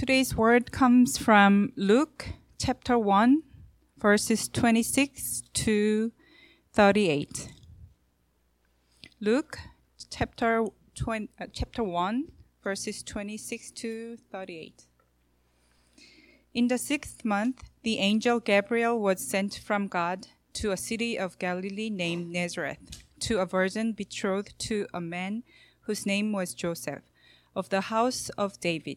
Today's word comes from Luke chapter 1, verses 26 to 38. Luke chapter, 20, uh, chapter 1, verses 26 to 38. In the sixth month, the angel Gabriel was sent from God to a city of Galilee named Nazareth to a virgin betrothed to a man whose name was Joseph, of the house of David.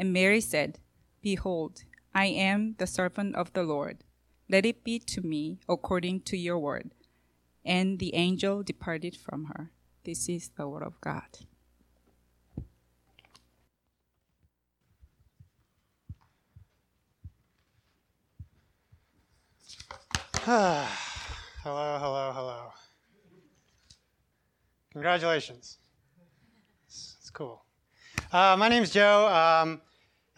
And Mary said, Behold, I am the servant of the Lord. Let it be to me according to your word. And the angel departed from her. This is the word of God. hello, hello, hello. Congratulations. It's, cool. Uh, my name's Joe. Um,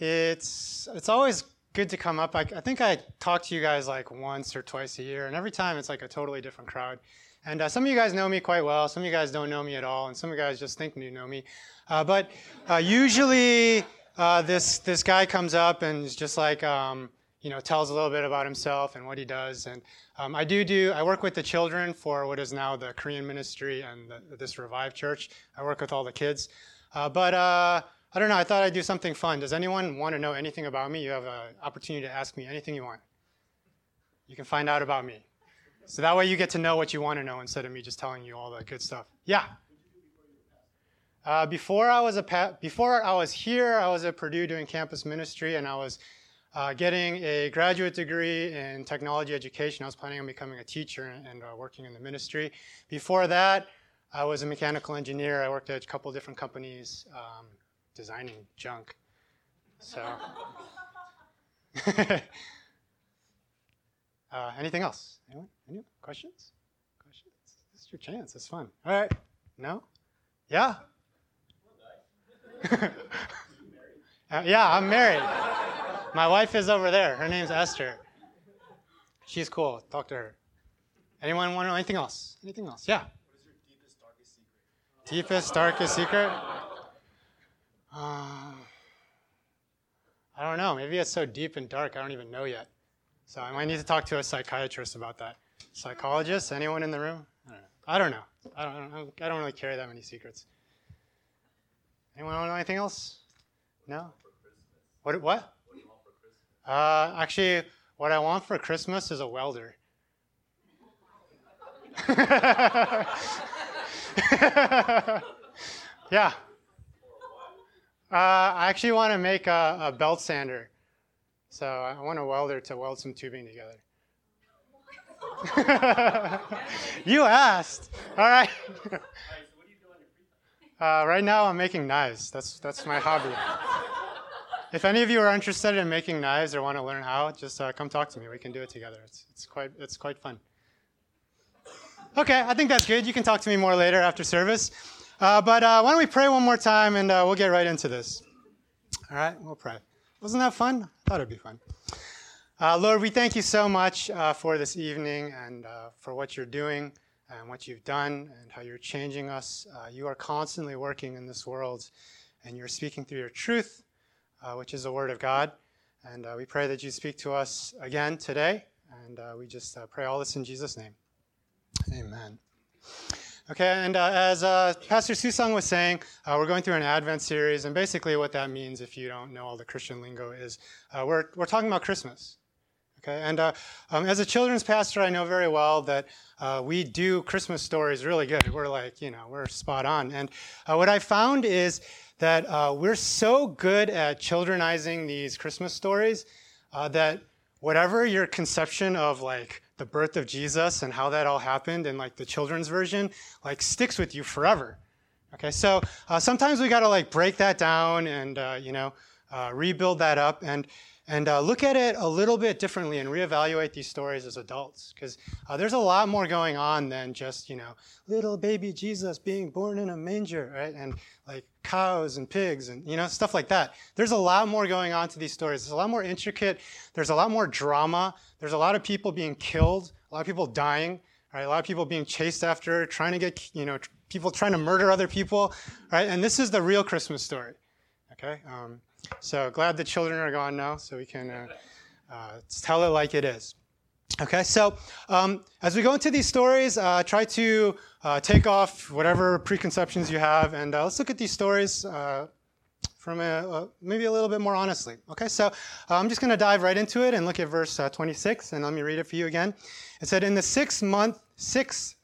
it's it's always good to come up. I, I, think I talk to you guys like once or twice a year, and every time it's like a totally different crowd. And uh, some of you guys know me quite well. Some of you guys don't know me at all, and some of you guys just think you know me. Uh, but uh, usually, uh, this this guy comes up and is just like. Um, you know, tells a little bit about himself and what he does. And um, I do do, I work with the children for what is now the Korean ministry and the, this Revive Church. I work with all the kids. Uh, but uh, I don't know, I thought I'd do something fun. Does anyone want to know anything about me? You have an opportunity to ask me anything you want. You can find out about me. So that way you get to know what you want to know instead of me just telling you all the good stuff. Yeah. Uh, before I was a pa- before I was here, I was at Purdue doing campus ministry, and I was uh, getting a graduate degree in technology education. I was planning on becoming a teacher and, and uh, working in the ministry. Before that, I was a mechanical engineer. I worked at a couple different companies um, designing junk. So, uh, anything else? Anyone? Any questions? Questions? This is your chance. It's fun. All right. No? Yeah? Uh, yeah, I'm married. My wife is over there. Her name's Esther. She's cool. Talk to her. Anyone want to know anything else? Anything else? Yeah. What is your deepest, darkest secret? Deepest, darkest secret? Uh, I don't know. Maybe it's so deep and dark, I don't even know yet. So I might need to talk to a psychiatrist about that. Psychologist? Anyone in the room? I don't know. I don't know. I don't, I don't really carry that many secrets. Anyone know anything else? No? What? What? Uh, actually, what I want for Christmas is a welder. yeah. Uh, I actually want to make a, a, belt sander. So I want a welder to weld some tubing together. you asked. All right. Uh, right now, I'm making knives. That's, that's my hobby. If any of you are interested in making knives or want to learn how, just uh, come talk to me. We can do it together. It's, it's, quite, it's quite fun. Okay, I think that's good. You can talk to me more later after service. Uh, but uh, why don't we pray one more time and uh, we'll get right into this. All right, we'll pray. Wasn't that fun? I thought it'd be fun. Uh, Lord, we thank you so much uh, for this evening and uh, for what you're doing and what you've done and how you're changing us. You are constantly working in this world and you're speaking through your truth, which is the Word of God. And we pray that you speak to us again today. And we just pray all this in Jesus' name. Amen. Okay, and uh, as uh, Pastor Susung was saying, uh, we're going through an Advent series, and basically what that means, if you don't know all the Christian lingo, is we're, we're talking about Christmas. Okay, and uh, um, as a children's pastor, I know very well that uh, we do Christmas stories really good. We're like, you know, we're spot on. And uh, what I found is that uh, we're so good at childrenizing these Christmas stories uh, that whatever your conception of like the birth of Jesus and how that all happened in like the children's version, like sticks with you forever. Okay, so uh, sometimes we got to like break that down and you know rebuild that up and and uh, look at it a little bit differently and reevaluate these stories as adults because uh, there's a lot more going on than just you know little baby jesus being born in a manger right? And like cows and pigs and you know stuff like that. There's a lot more going on to these stories. There's a lot more intricate there's a lot more drama. There's a lot of people being killed a lot of people dying right? A lot of people being chased after trying to get you know people trying to murder other people right? And this is the real christmas story okay? Um, so glad the children are gone now, so we can uh, uh, tell it like it is. Okay, so um, as we go into these stories, uh, try to uh, take off whatever preconceptions you have, and uh, let's look at these stories uh, from a, maybe a little bit more honestly. Okay, so I'm just going to dive right into it and look at verse 26, and let me read it for you again. It said, "In the sixth month, sixth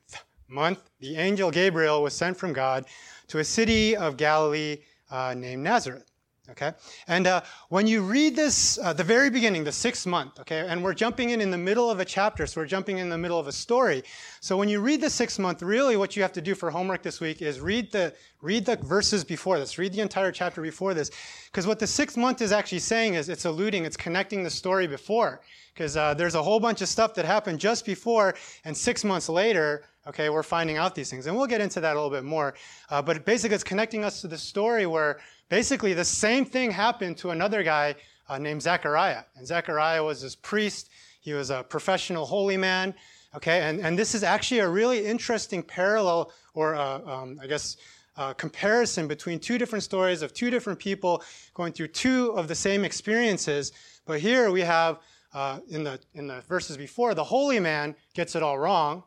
month, the angel Gabriel was sent from God to a city of Galilee named Nazareth." Okay? And uh, when you read this, uh, the very beginning, the sixth month, okay, and we're jumping in in the middle of a chapter, so we're jumping in the middle of a story. So when you read the sixth month, really what you have to do for homework this week is read the, read the verses before this, read the entire chapter before this. Because what the sixth month is actually saying is it's alluding, it's connecting the story before. Because uh, there's a whole bunch of stuff that happened just before, and six months later, okay, we're finding out these things. And we'll get into that a little bit more. Uh, but basically, it's connecting us to the story where basically the same thing happened to another guy uh, named Zechariah. And Zechariah was this priest. He was a professional holy man. Okay, and, and this is actually a really interesting parallel, or uh, um, I guess, uh, comparison between two different stories of two different people going through two of the same experiences. But here we have uh, in the in the verses before, the holy man gets it all wrong.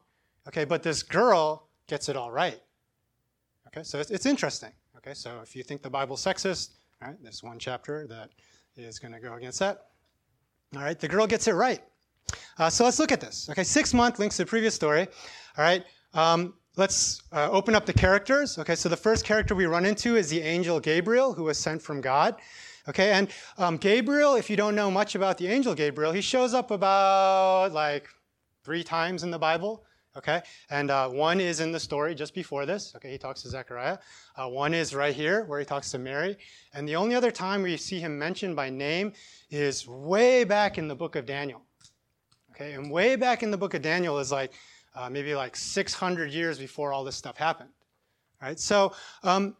Okay, but this girl gets it all right. Okay, so it's, it's interesting. Okay, so if you think the Bible's sexist, all right, there's one chapter that is going to go against that. All right, the girl gets it right. Uh, so let's look at this. Okay, six month links to the previous story. All right, um, let's uh, open up the characters. Okay, so the first character we run into is the angel Gabriel, who was sent from God. Okay, and um, Gabriel, if you don't know much about the angel Gabriel, he shows up about like three times in the Bible. Okay, and uh, one is in the story just before this. Okay, he talks to Zechariah. Uh, one is right here where he talks to Mary. And the only other time we see him mentioned by name is way back in the book of Daniel. Okay, and way back in the book of Daniel is like uh, maybe like 600 years before all this stuff happened. All right, so um,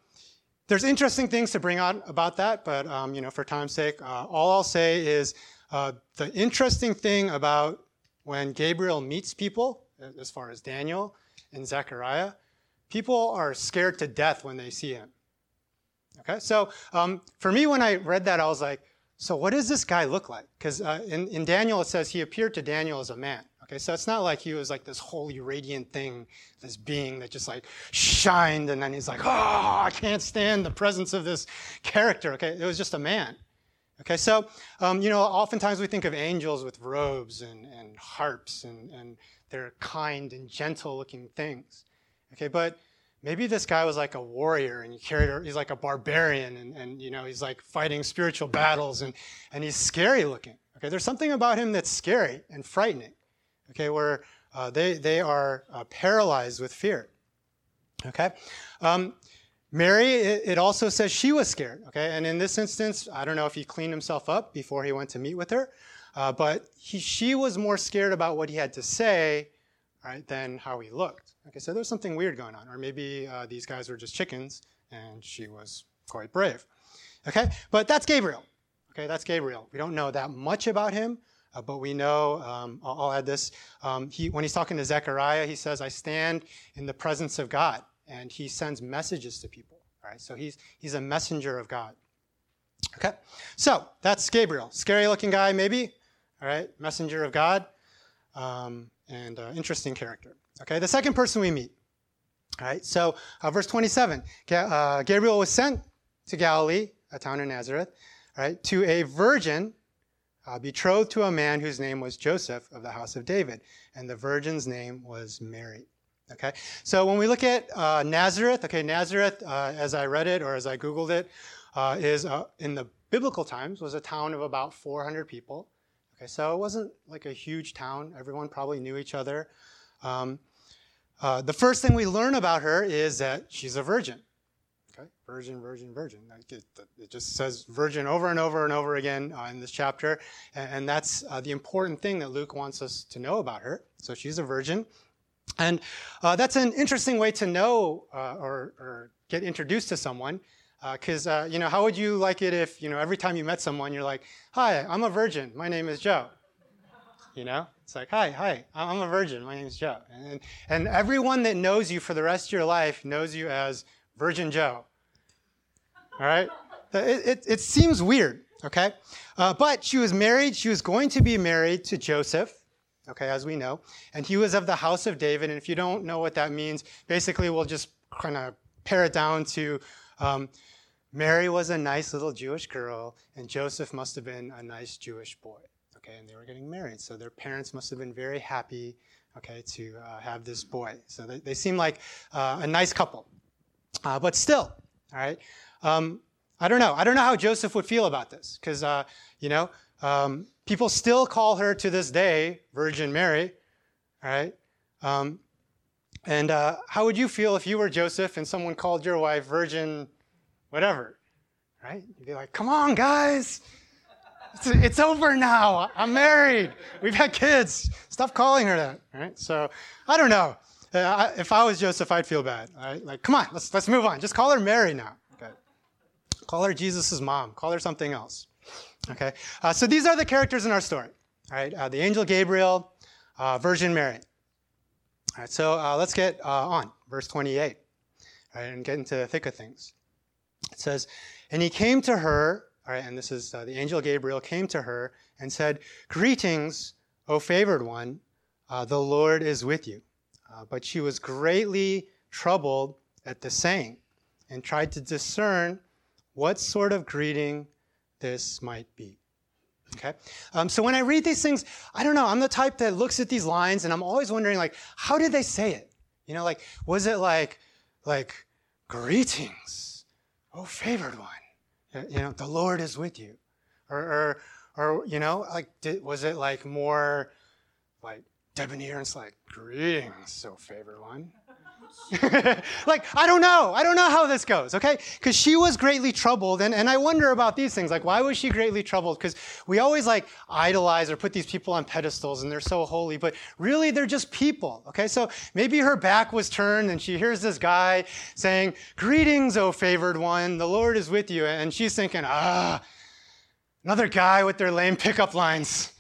there's interesting things to bring out about that, but um, you know, for time's sake, uh, all I'll say is uh, the interesting thing about when Gabriel meets people as far as Daniel and Zechariah, people are scared to death when they see him. Okay, so um, for me, when I read that, I was like, so what does this guy look like? Because uh, in, in Daniel, it says he appeared to Daniel as a man. Okay, so it's not like he was like this holy, radiant thing, this being that just like shined, and then he's like, oh, I can't stand the presence of this character. Okay, it was just a man. Okay, so, um, you know, oftentimes we think of angels with robes and, and harps and, and they're kind and gentle looking things. Okay, but maybe this guy was like a warrior and he carried, he's like a barbarian and, and you know, he's like fighting spiritual battles and, and he's scary looking. Okay, there's something about him that's scary and frightening. Okay, where uh, they, they are uh, paralyzed with fear. Okay, um, Mary, it, it also says she was scared. Okay, and in this instance, I don't know if he cleaned himself up before he went to meet with her, uh, but he, she was more scared about what he had to say right, than how he looked. Okay, so there's something weird going on. Or maybe uh, these guys were just chickens and she was quite brave. Okay, but that's Gabriel. Okay, that's Gabriel. We don't know that much about him, uh, but we know, um, I'll, I'll, add this. Um, he, when he's talking to Zechariah, he says, I stand in the presence of God, and he sends messages to people. Right, so he's, he's a messenger of God. Okay, so that's Gabriel. Scary looking guy, maybe. All right, messenger of God, um, and uh, interesting character. Okay, the second person we meet. All right, so uh, verse 27 uh, Gabriel was sent to Galilee, a town in Nazareth, right, to a virgin uh, betrothed to a man whose name was Joseph of the house of David, and the virgin's name was Mary. Okay, so when we look at uh, Nazareth, okay, Nazareth, uh, as I read it or as I Googled it, uh, is uh, in the biblical times was a town of about 400 people. Okay, so it wasn't like a huge town. Everyone probably knew each other. Um, uh, the first thing we learn about her is that she's a virgin. Okay, virgin, virgin, virgin. It, just says virgin over and over and over again uh, in this chapter, and, and that's uh, the important thing that Luke wants us to know about her. So she's a virgin, and uh, that's an interesting way to know uh, or, or, get introduced to someone. Because uh, you know, how would you like it if you know every time you met someone, you're like, "Hi, I'm a virgin. My name is Joe." You know, it's like, "Hi, hi, I'm a virgin. My name is Joe." And and everyone that knows you for the rest of your life knows you as Virgin Joe. All right, it, it, it seems weird. Okay, uh, but she was married. She was going to be married to Joseph okay, as we know. And he was of the house of David. And if you don't know what that means, basically we'll just kind of pare it down to um, Mary was a nice little Jewish girl, and Joseph must have been a nice Jewish boy. Okay, and they were getting married, so their parents must have been very happy. Okay, to uh, have this boy. So they, they seem like uh, a nice couple, uh, but still, all right. Um, I don't know. I don't know how Joseph would feel about this, because uh, you know, um, people still call her to this day Virgin Mary. All right. Um, and uh, how would you feel if you were Joseph and someone called your wife Virgin whatever, right? You'd be like, come on, guys. It's, it's over now. I'm married. We've had kids. Stop calling her that, right? So I don't know. Uh, I, if I was Joseph, I'd feel bad. Right? Like, come on, let's, let's move on. Just call her Mary now. Okay. Call her Jesus' mom. Call her something else. Okay. Uh, so these are the characters in our story. All right. Uh, the angel Gabriel, uh, Virgin Mary. All right. So uh, let's get uh, on verse 28. All right, and get into the thick of things. It says, And he came to her, all right, and this is uh, the angel Gabriel came to her and said, Greetings, O favored one, uh, the Lord is with you. Uh, but she was greatly troubled at the saying and tried to discern what sort of greeting this might be. Okay? Um, so when I read these things, I don't know, I'm the type that looks at these lines and I'm always wondering, like, how did they say it? You know, like, was it like, like, greetings? oh, favored one. You know, the Lord is with you. Or, or, or you know, like, did, was it like more like debonair and it's like, greetings, so favored one? like, I don't know. I don't know how this goes, okay? Because she was greatly troubled. And, and I wonder about these things. Like, why was she greatly troubled? Because we always like idolize or put these people on pedestals and they're so holy, but really they're just people, okay? So maybe her back was turned and she hears this guy saying, Greetings, O favored one, the Lord is with you. And she's thinking, ah, another guy with their lame pickup lines.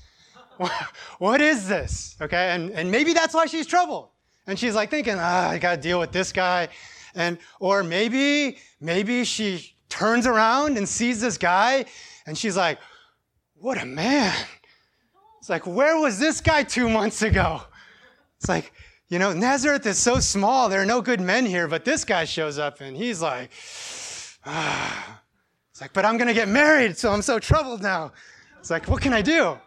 what is this? Okay, and, and maybe that's why she's troubled. And she's like thinking, ah, I got to deal with this guy. And, or maybe, maybe she turns around and sees this guy and she's like, what a man. It's like, where was this guy two months ago? It's like, you know, Nazareth is so small. There are no good men here, but this guy shows up and he's like, ah. It's like, but I'm going to get married, so I'm so troubled now. It's like, what can I do?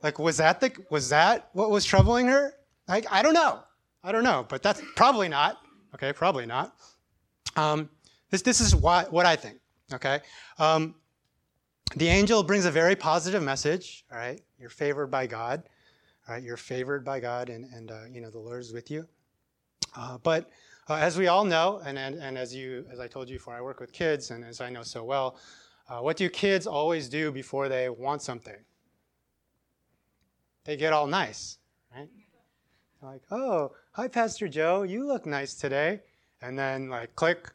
Like, was that the, was that what was troubling her? Like, I don't know. I don't know, but that's probably not. Okay, probably not. Um, this, this is what, what I think. Okay. Um, the angel brings a very positive message. All right, you're favored by God. All right, you're favored by God, and and uh, you know the Lord is with you. Uh, but uh, as we all know, and, and and as you as I told you before, I work with kids, and as I know so well, uh, what do kids always do before they want something? They get all nice, right? like, oh, hi, Pastor Joe, you look nice today. And then, like, click,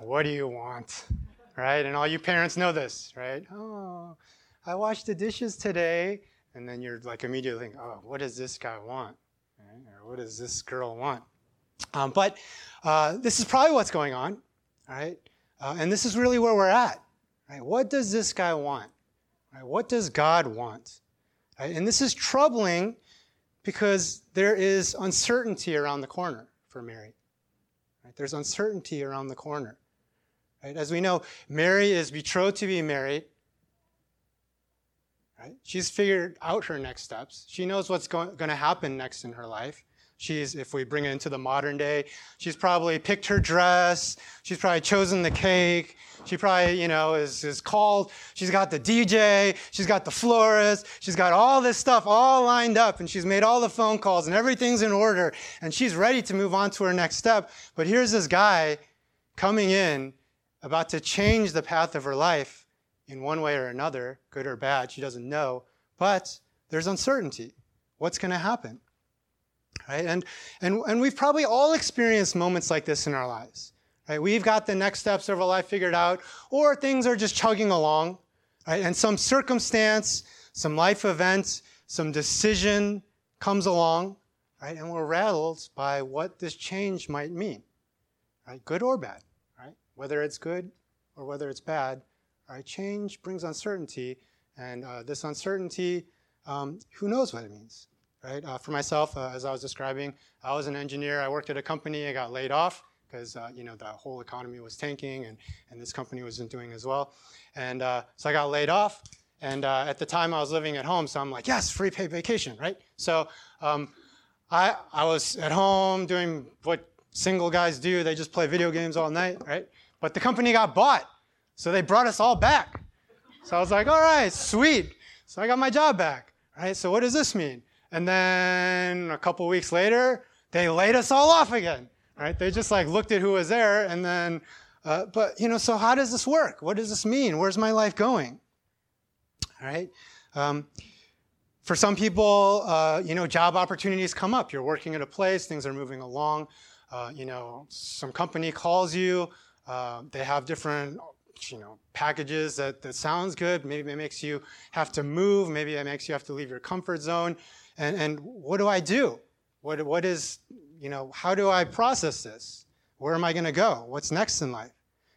what do you want? Right? And all you parents know this, right? Oh, I washed the dishes today. And then you're like immediately thinking, oh, what does this guy want? Right? Or what does this girl want? Um, but uh, this is probably what's going on, right? Uh, and this is really where we're at, right? What does this guy want? Right? What does God want? Right? And this is troubling because there is uncertainty around the corner for Mary. Right? There's uncertainty around the corner. Right? As we know, Mary is betrothed to be married. Right? She's figured out her next steps. She knows what's going, to happen next in her life. She's, if we bring it into the modern day, she's probably picked her dress. She's probably chosen the cake. She probably, you know, is, is called. She's got the DJ. She's got the florist. She's got all this stuff all lined up and she's made all the phone calls and everything's in order and she's ready to move on to her next step. But here's this guy coming in about to change the path of her life in one way or another, good or bad. She doesn't know. But there's uncertainty. What's going to happen? Right? And, and, and we've probably all experienced moments like this in our lives. Right? We've got the next steps of our life figured out, or things are just chugging along. Right? And some circumstance, some life event, some decision comes along, right? And we're rattled by what this change might mean. Right? Good or bad. Right? Whether it's good or whether it's bad. Right? Change brings uncertainty, and uh, this uncertainty, um, who knows what it means? Right? Uh, for myself, uh, as I was describing, I was an engineer. I worked at a company. I got laid off because uh, you know the whole economy was tanking, and and this company wasn't doing as well. And uh, so I got laid off. And uh, at the time, I was living at home, so I'm like, yes, free paid vacation, right? So um, I I was at home doing what single guys do. They just play video games all night, right? But the company got bought, so they brought us all back. So I was like, all right, sweet. So I got my job back, right? So what does this mean? And then a couple weeks later, they laid us all off again, right? They just like looked at who was there and then, uh, but you know, so how does this work? What does this mean? Where's my life going? All right. Um, for some people, uh, you know, job opportunities come up. You're working at a place, things are moving along. Uh, you know, some company calls you. Uh, they have different you know, packages that, that sounds good. Maybe it makes you have to move. Maybe it makes you have to leave your comfort zone. And, and what do I do? What, what is, you know, how do I process this? Where am I going to go? What's next in life?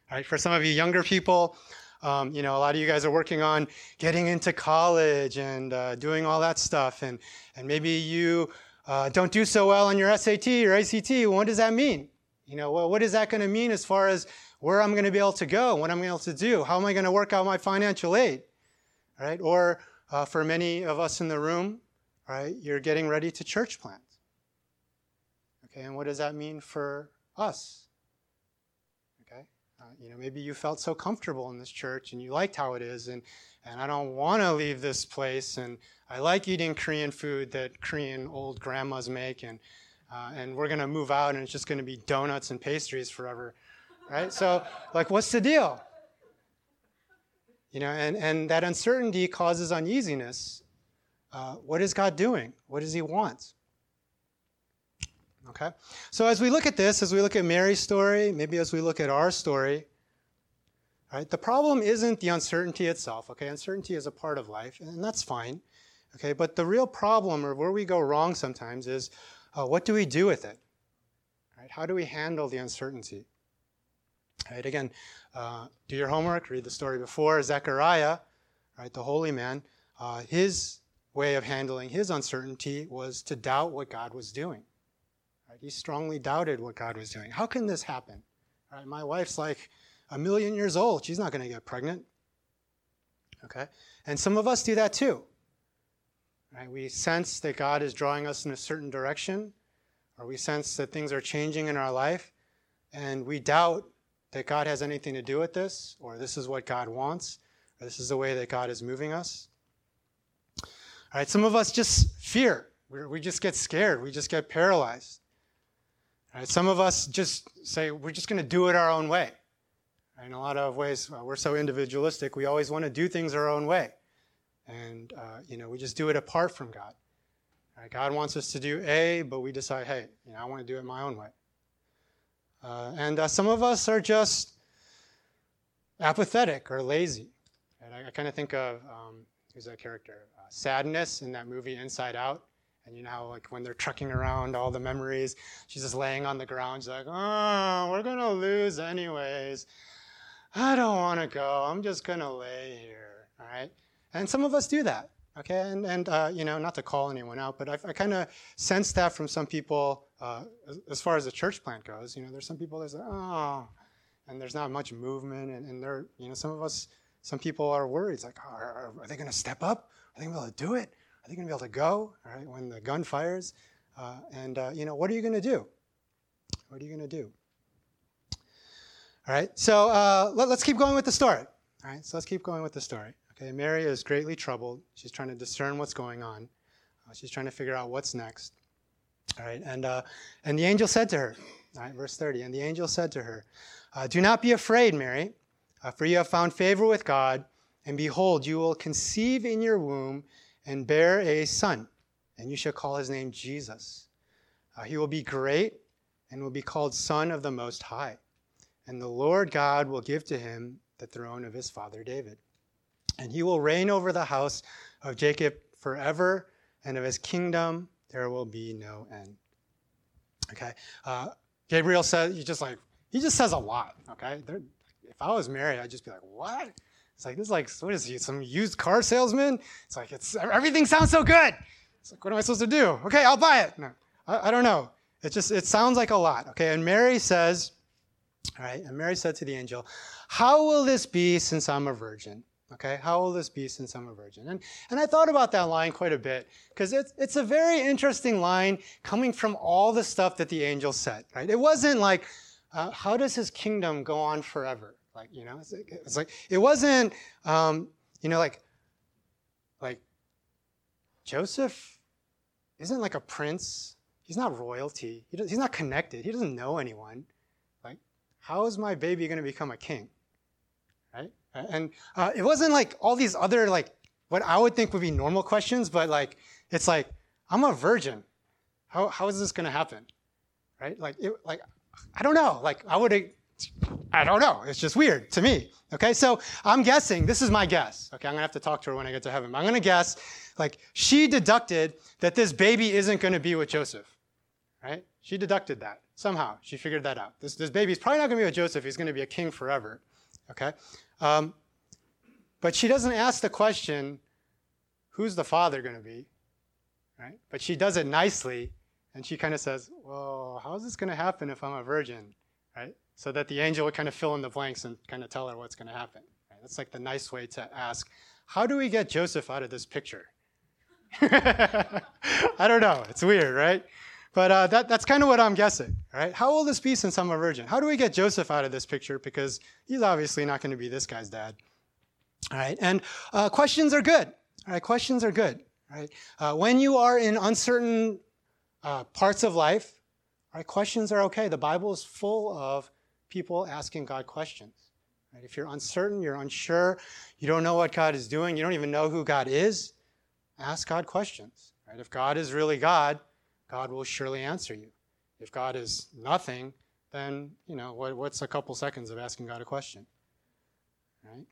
All right, for some of you younger people, um, you know, a lot of you guys are working on getting into college and uh, doing all that stuff. And, and maybe you uh, don't do so well on your SAT or ACT. What does that mean? You know, well, what is that going to mean as far as where I'm going to be able to go, what I'm going to be able to do? How am I going to work out my financial aid? All right, or uh, for many of us in the room, right? You're getting ready to church plant. Okay, and what does that mean for us? Okay, uh, you know, maybe you felt so comfortable in this church and you liked how it is, and, and I don't want to leave this place, and I like eating Korean food that Korean old grandmas make, and, uh, and we're to move out and it's just to be donuts and pastries forever, right? So, like, what's the deal? You know, and, and that uncertainty causes uneasiness uh, what is God doing? What does He want? Okay? So as we look at this, as we look at Mary's story, maybe as we look at our story, right, the problem isn't the uncertainty itself. Okay? Uncertainty is a part of life, and that's fine. Okay? But the real problem, or where we go wrong sometimes, is uh, what do we do with it? Right? How do we handle the uncertainty? Right? Again, uh, do your homework, read the story before. Zechariah, right, the holy man, uh, his way of handling his uncertainty was to doubt what God was doing. Right? He strongly doubted what God was doing. How can this happen? Right? My wife's like a million years old. She's not going to get pregnant. Okay? And some of us do that too. Right? We sense that God is drawing us in a certain direction, or we sense that things are changing in our life, and we doubt that God has anything to do with this, or this is what God wants, or this is the way that God is moving us. Right, some of us just fear. we we just get scared. We just get paralyzed. Right, some of us just say we're just going to do it our own way. In a lot of ways, uh, we're so individualistic. We always want to do things our own way, and uh, you know we just do it apart from God. Right, God wants us to do A, but we decide, hey, you know, I want to do it my own way. Uh, and uh, some of us are just apathetic or lazy. Right? I, I kind of think of um, who's that character? Uh, sadness in that movie Inside Out. And you know, like when they're trucking around all the memories, she's just laying on the ground. She's like, "Oh, we're gonna lose anyways. I don't want to go. I'm just gonna lay here." All right. And some of us do that. Okay. And and uh, you know, not to call anyone out, but I, I kind of sense that from some people uh, as, far as the church plant goes. You know, there's some people that say, "Oh," and there's not much movement, and, and there, you know, some of us, some people are worried. It's like, oh, are, are, they going to step up? Are they going to be able to do it? Are they going to be able to go? All right, when the gun fires, uh, and uh, you know, what are you going to do? What are you going to do? All right, so uh, let, us keep going with the story. All right, so let's keep going with the story. Okay, Mary is greatly troubled. She's trying to discern what's going on. Uh, she's trying to figure out what's next. All right, and uh, and the angel said to her, all right, verse 30, and the angel said to her, uh, Do not be afraid, Mary, for you have found favor with God, and behold, you will conceive in your womb and bear a son, and you shall call his name Jesus. Uh, he will be great and will be called Son of the Most High. And the Lord God will give to him the throne of his father David. And he will reign over the house of Jacob forever, and of his kingdom there will be no end. Okay? Uh, Gabriel says, he just like, he just says a lot. Okay? If I was married, I'd just be like, what? It's like, this is like, what is he, some used car salesman? It's like, it's everything sounds so good. It's like, what am I supposed to do? Okay, I'll buy it. No, I, I don't know. It just, it sounds like a lot. Okay, and Mary says, all right, and Mary said to the angel, How will this be since I'm a virgin? Okay, how will this be since I'm a virgin? And, and I thought about that line quite a bit because it's, it's a very interesting line coming from all the stuff that the angel said, right? It wasn't like, uh, how does his kingdom go on forever? Like, you know, it's, it's like, it wasn't, um, you know, like, like Joseph isn't like a prince. He's not royalty. He he's not connected. He doesn't know anyone. Like, how is my baby going to become a king? Right? And uh, it wasn't like all these other, like, what I would think would be normal questions, but like, it's like, I'm a virgin. How, how is this going to happen? Right? Like, it, like, I don't know. Like, I would I don't know. It's just weird to me. Okay, so I'm guessing, this is my guess. Okay, I'm gonna have to talk to her when I get to heaven. I'm gonna guess, like, she deducted that this baby isn't gonna be with Joseph. Right? She deducted that. Somehow, she figured that out. This, this baby's probably not gonna be with Joseph. He's gonna be a king forever. Okay? Um, but she doesn't ask the question, who's the father gonna be? Right? But she does it nicely, and she kind of says, well, how's this gonna happen if I'm a virgin? Right? So that the angel would kind of fill in the blanks and kind of tell her what's going to happen. Right? That's like the nice way to ask, how do we get Joseph out of this picture? I don't know. It's weird, right? But uh, that, that's kind of what I'm guessing, right? How will this be since I'm a virgin? How do we get Joseph out of this picture? Because he's obviously not going to be this guy's dad. All right, and uh, questions are good. All right, questions are good. Right? Uh, when you are in uncertain uh, parts of life, right, questions are okay. The Bible is full of people asking God questions. Right? If you're uncertain, you're unsure, you don't know what God is doing, you don't even know who God is, ask God questions. Right? If God is really God, God will surely answer you. If God is nothing, then you know what, what's a couple seconds of asking God a question, right?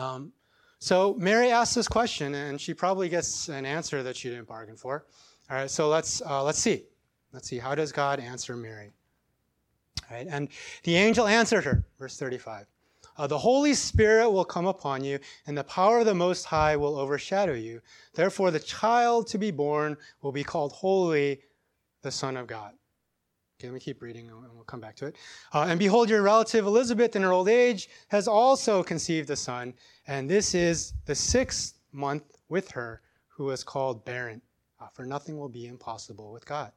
Um, so Mary asks this question, and she probably gets an answer that she didn't bargain for. All right, so let's uh, let's see. Let's see. How does God answer Mary? Right? And the angel answered her, verse 35. Uh, the Holy Spirit will come upon you, and the power of the Most High will overshadow you. Therefore, the child to be born will be called Holy, the Son of God. Okay, let me keep reading and we'll come back to it. Uh, and behold, your relative Elizabeth in her old age has also conceived a son, and this is the sixth month with her who is called barren. Uh, for nothing will be impossible with God.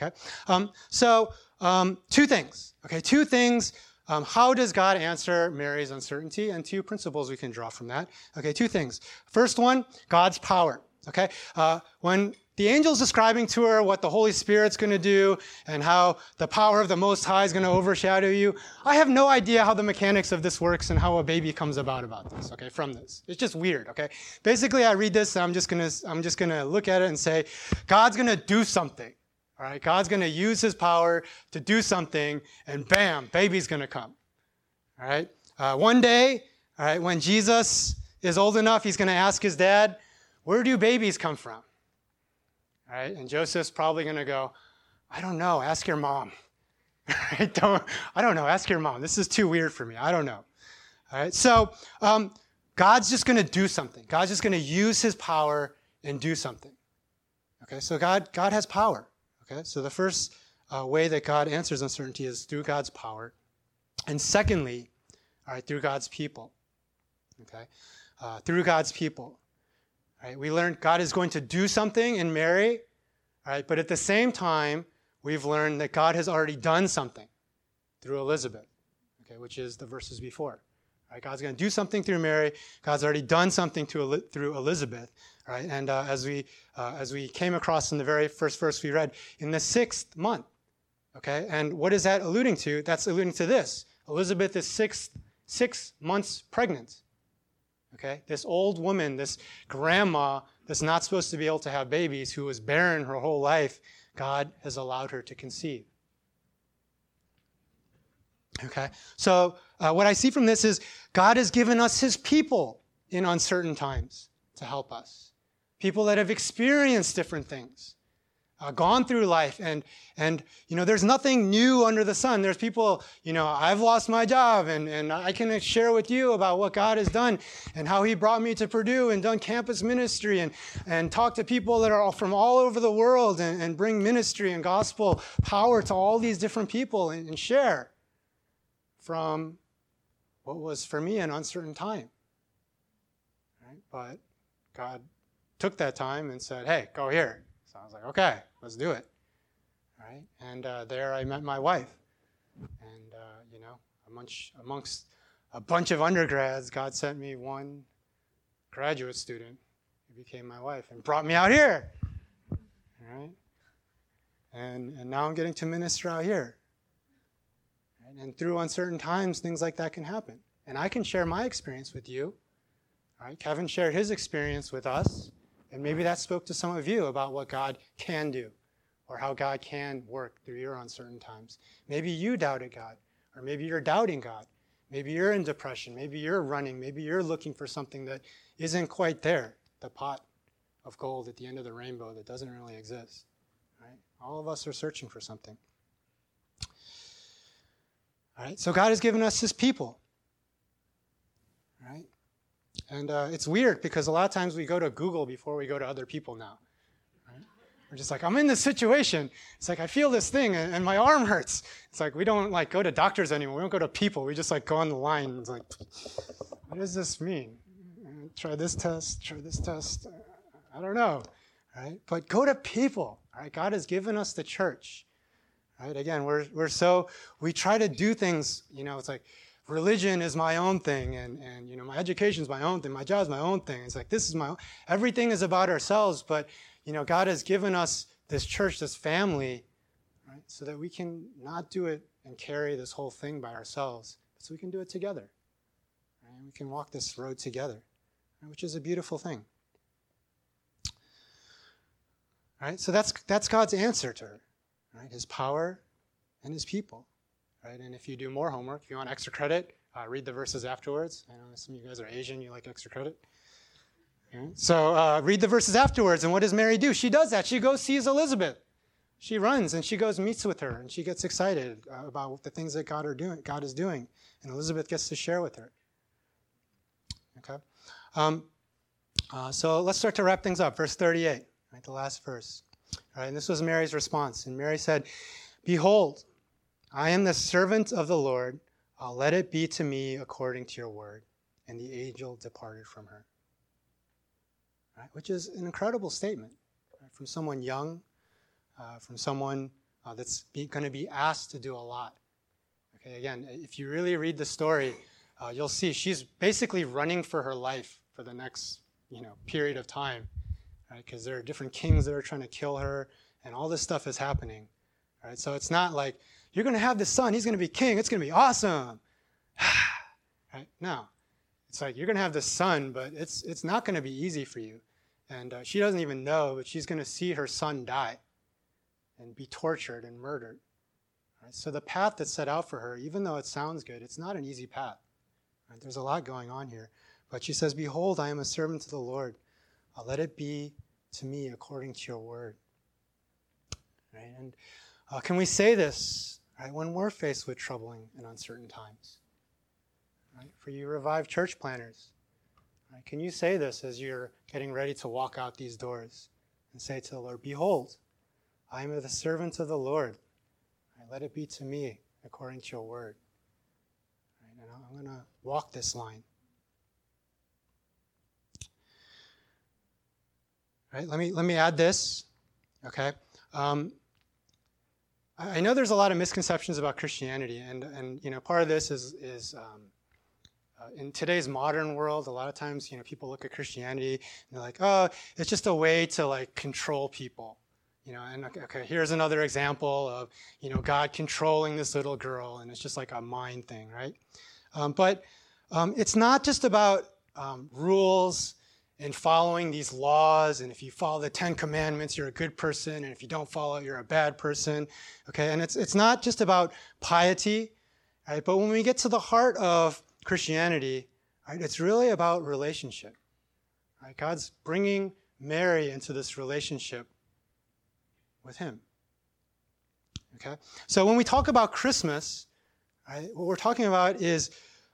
Okay? Um, so, um, two things. Okay, two things. Um, how does God answer Mary's uncertainty? And two principles we can draw from that. Okay, two things. First one, God's power. Okay, uh, when the angel's describing to her what the Holy Spirit's going to do and how the power of the Most High is going to overshadow you. I have no idea how the mechanics of this works and how a baby comes about about this. Okay, from this, it's just weird. Okay, basically, I read this and I'm just gonna I'm just gonna look at it and say, God's going to do something. All right, God's going to use his power to do something, and bam, baby's going to come. All right, uh, one day, All right, when Jesus is old enough, he's going to ask his dad, Where do babies come from? All right, and Joseph's probably going to go, I don't know, ask your mom. I don't, I don't know, ask your mom. This is too weird for me. I don't know. All right, so um, God's just going to do something. God's just going to use his power and do something. Okay, so God, God has power. Okay, so the first uh, way that God answers uncertainty is through God's power. And secondly, all right, through God's people. Okay, uh, through God's people. All right, we learned God is going to do something in Mary. All right, but at the same time, we've learned that God has already done something through Elizabeth. Okay, which is the verses before. Right, God's going to do something through Mary. God's already done something to, through Elizabeth. Right, and uh, as we uh, as we came across in the very first verse we read, in the sixth month. Okay, and what is that alluding to? That's alluding to this. Elizabeth is six six months pregnant. Okay, this old woman, this grandma that's not supposed to be able to have babies, who was barren her whole life, God has allowed her to conceive. Okay, so uh, what I see from this is God has given us his people in uncertain times to help us. People that have experienced different things, uh, gone through life, and, and, you know, there's nothing new under the sun. There's people, you know, I've lost my job, and, and I can share with you about what God has done and how he brought me to Purdue and done campus ministry and, and talk to people that are from all over the world and, and bring ministry and gospel power to all these different people and, and share from what was for me an uncertain time. Right? But God took that time and said, hey, go here. So I was like, okay, let's do it. Right? And uh, there I met my wife. And, uh, you know, amongst, amongst a bunch of undergrads, God sent me one graduate student who became my wife and brought me out here. Right? And, and now I'm getting to minister out here. And through uncertain times, things like that can happen. And I can share my experience with you. All right, Kevin shared his experience with us, and maybe that spoke to some of you about what God can do or how God can work through your uncertain times. Maybe you doubted God, or maybe you're doubting God. Maybe you're in depression. Maybe you're running. Maybe you're looking for something that isn't quite there the pot of gold at the end of the rainbow that doesn't really exist. Right? All of us are searching for something. All right, so God has given us His people. And uh, it's weird because a lot of times we go to Google before we go to other people now. Right? We're just like, I'm in this situation. It's like I feel this thing and, and my arm hurts. It's like we don't like go to doctors anymore. We don't go to people. We just like go on the line. It's like, what does this mean? Try this test. Try this test. I don't know. Right? But go to people. right? God has given us the church. Right? Again, we're, we're so, we try to do things, you know, it's like religion is my own thing and, and, you know, my education is my own thing, my job is my own thing. It's like, this is my own, everything is about ourselves, but, you know, God has given us this church, this family, right, so that we can not do it and carry this whole thing by ourselves, so we can do it together. Right? We can walk this road together, right, which is a beautiful thing. right so that's, that's God's answer to her right? His power and his people, right? And if you do more homework, if you want extra credit, uh, read the verses afterwards. I know some of you guys are Asian, you like extra credit. So uh, read the verses afterwards, and what does Mary do? She does that. She goes sees Elizabeth. She runs and she goes meets with her, and she gets excited uh, about the things that God are doing. God is doing, and Elizabeth gets to share with her. Okay, um, uh, so let's start to wrap things up. Verse 38, right, the last verse. Right, and this was Mary's response. And Mary said, Behold, I am the servant of the Lord. Uh, let it be to me according to your word. And the angel departed from her. Right, which is an incredible statement right, from someone young, uh, from someone uh, that's going to be asked to do a lot. Okay, again, if you really read the story, uh, you'll see she's basically running for her life for the next you know period of time right? Because there are different kings that are trying to kill her, and all this stuff is happening, right? So it's not like you're going to have this son, he's going to be king, it's going to be awesome, right? No, it's like you're going to have this son, but it's it's not going to be easy for you, and uh, she doesn't even know, but she's going to see her son die, and be tortured and murdered. Right? So the path that's set out for her, even though it sounds good, it's not an easy path. Right? There's a lot going on here. But she says, Behold, I am a servant to the Lord. Let it be to me according to your word. Right? And uh, can we say this right, when we're faced with troubling and uncertain times? Right? For you revive church planners, right? can you say this as you're getting ready to walk out these doors and say to the Lord, Behold, I am the servant of the Lord. Right? Let it be to me according to your word. And I'm going to walk this line. Right? Let me let me add this. Okay. Um, I know there's a lot of misconceptions about Christianity, and and you know part of this is is um, uh, in today's modern world, a lot of times you know people look at Christianity and they're like, oh, it's just a way to like control people, you know. And okay, okay, here's another example of you know God controlling this little girl, and it's just like a mind thing, right? Um, but um, it's not just about um, rules and following these laws. And if you follow the Ten Commandments, you're a good person. And if you don't follow you're a bad person. Okay. And it's, it's not just about piety, right? But when we get to the heart of Christianity, right, it's really about relationship. Right? God's bringing Mary into this relationship with Him. Okay. So when we talk about Christmas, right, what we're talking about is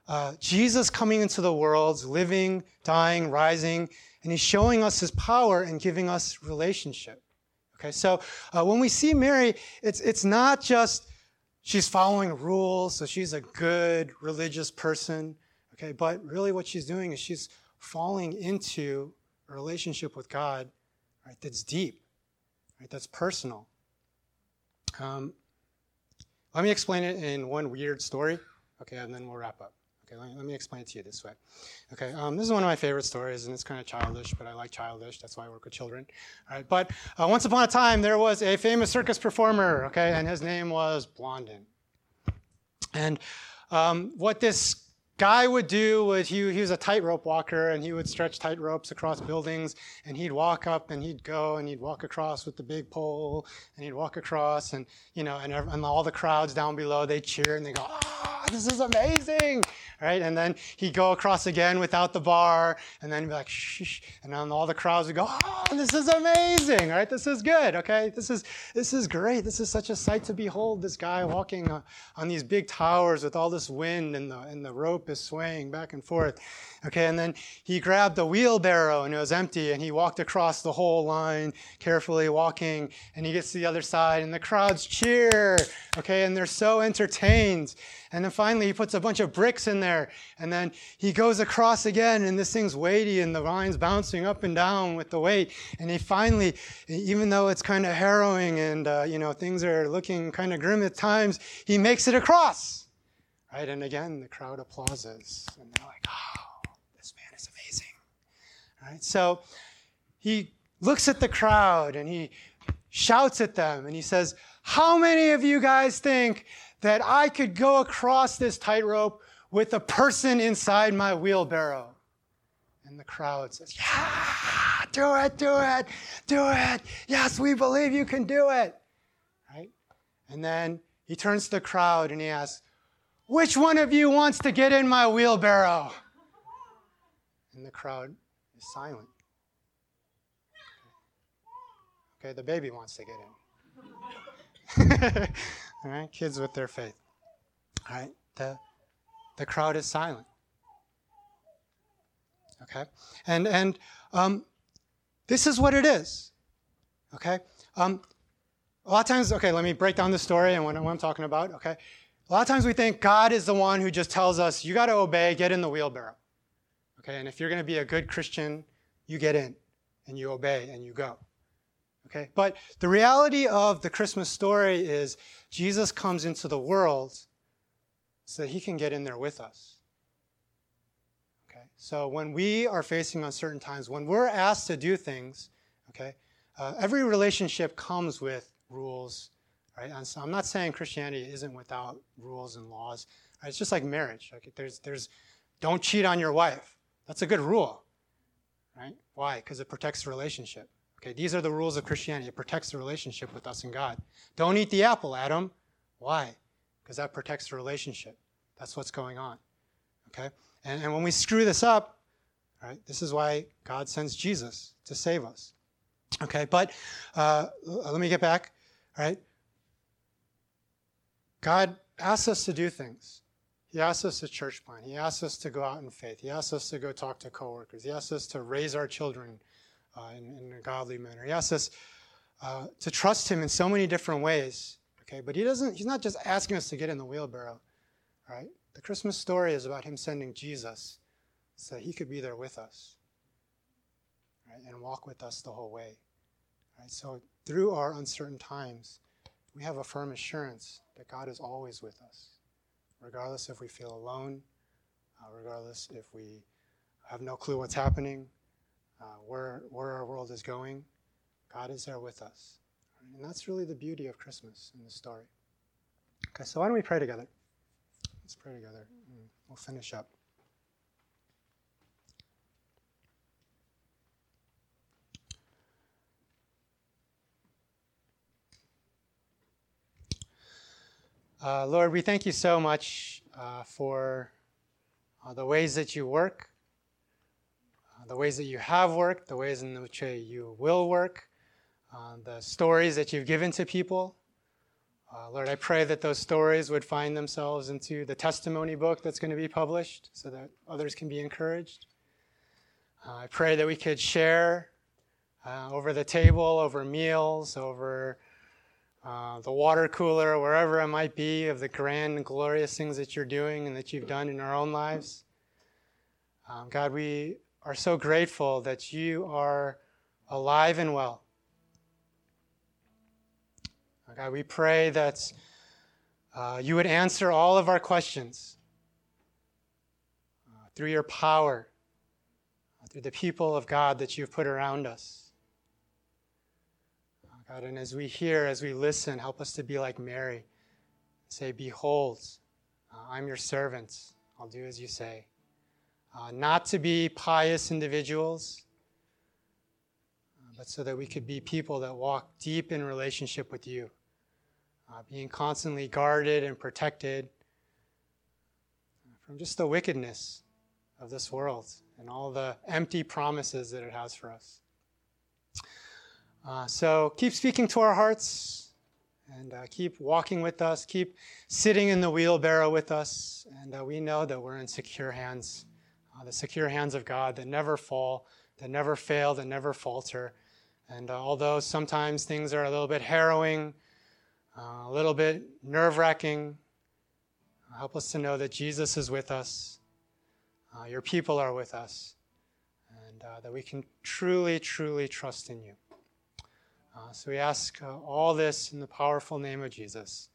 uh, Jesus coming into the world, living, dying, rising, and he's showing us his power and giving us relationship. Okay, so uh, when we see Mary, it's, it's not just she's following rules, so she's a good religious person, okay, but really what she's doing is she's falling into a relationship with God, right, that's deep, right, that's personal. Um, let me explain it in one weird story, okay, and then we'll wrap up. Okay, let me, let me explain it to you this way. Okay, um, this is one of my favorite stories, and it's kind of childish, but I like childish. That's why I work with children. All right, but uh, once upon a time, there was a famous circus performer. Okay, and his name was Blondin. And um, what this guy would do was he, he was a tightrope walker and he would stretch tightropes across buildings and he'd walk up and he'd go and he'd walk across with the big pole and he'd walk across and you know and, and all the crowds down below they cheer and they go ah this is amazing right? And then he'd go across again without the bar, and then he'd be like, shh, and then all the crowds would go, oh, this is amazing, right? This is good, okay? This is this is great. This is such a sight to behold. This guy walking uh, on these big towers with all this wind, and the and the rope is swaying back and forth, okay? And then he grabbed the wheelbarrow, and it was empty, and he walked across the whole line carefully, walking, and he gets to the other side, and the crowds cheer, okay? And they're so entertained. And then finally, he puts a bunch of bricks in there. And then he goes across again, and this thing's weighty, and the line's bouncing up and down with the weight. And he finally, even though it's kind of harrowing and, uh, you know, things are looking kind of grim at times, he makes it across. Right? And again, the crowd applauses. And they're like, oh, this man is amazing. Right? So he looks at the crowd and he shouts at them and he says, How many of you guys think that I could go across this tightrope with a person inside my wheelbarrow. And the crowd says, Yeah, do it, do it, do it. Yes, we believe you can do it. Right? And then he turns to the crowd and he asks, Which one of you wants to get in my wheelbarrow? And the crowd is silent. Okay, the baby wants to get in. All right, kids with their faith. All right, the, the crowd is silent. Okay, and and um, this is what it is. Okay, um, a lot of times. Okay, let me break down the story and what, what I'm talking about. Okay, a lot of times we think God is the one who just tells us you got to obey, get in the wheelbarrow. Okay, and if you're going to be a good Christian, you get in and you obey and you go. Okay? But the reality of the Christmas story is Jesus comes into the world so that he can get in there with us. Okay? So when we are facing uncertain times, when we're asked to do things, okay, uh, every relationship comes with rules, right? And so I'm not saying Christianity isn't without rules and laws. Right? It's just like marriage. Like there's, there's, don't cheat on your wife. That's a good rule, right? Why? Because it protects the relationship. Okay, these are the rules of Christianity. It protects the relationship with us and God. Don't eat the apple, Adam. Why? Because that protects the relationship. That's what's going on. Okay? And, and when we screw this up, right, this is why God sends Jesus to save us. Okay, but uh, let me get back. All right, God asks us to do things. He asks us to church plant. He asks us to go out in faith. He asks us to go talk to coworkers. He asks us to raise our children in, in, a godly manner. He asks us uh, to trust Him in so many different ways. Okay, but He doesn't. He's not just asking us to get in the wheelbarrow. Right? The Christmas story is about Him sending Jesus so He could be there with us. Right, and walk with us the whole way. Right? So through our uncertain times, we have a firm assurance that God is always with us, regardless if we feel alone, uh, regardless if we have no clue what's happening, uh, where, where our world is going. God is there with us. And that's really the beauty of Christmas in the story. Okay, so why don't we pray together? Let's pray together. we'll finish up. Uh, Lord, we thank you so much uh, for uh, the ways that you work, the ways that you have worked, the ways in which you will work, uh, the stories that you've given to people. Uh, Lord, I pray that those stories would find themselves into the testimony book that's going to be published so that others can be encouraged. I pray that we could share over the table, over meals, over uh, the water cooler, wherever it might be, of the grand and glorious things that you're doing and that you've done in our own lives. Um, God, we are so grateful that you are alive and well. Uh, God, we pray that uh, you would answer all of our questions uh, through your power, uh, through the people of God that you've put around us. God, and as we hear, as we listen, help us to be like Mary. Say, Behold, uh, I'm your servant. I'll do as you say. Uh, not to be pious individuals, but so that we could be people that walk deep in relationship with you, uh, being constantly guarded and protected from just the wickedness of this world and all the empty promises that it has for us. Uh, so keep speaking to our hearts and uh, keep walking with us, keep sitting in the wheelbarrow with us. And uh, we know that we're in secure hands, uh, the secure hands of God that never fall, that never fail, that never falter. And uh, although sometimes things are a little bit harrowing, uh, a little bit nerve wracking, help us to know that Jesus is with us, your people are with us, and that we can truly, truly trust in you. Uh, so we ask uh, all this in the powerful name of Jesus.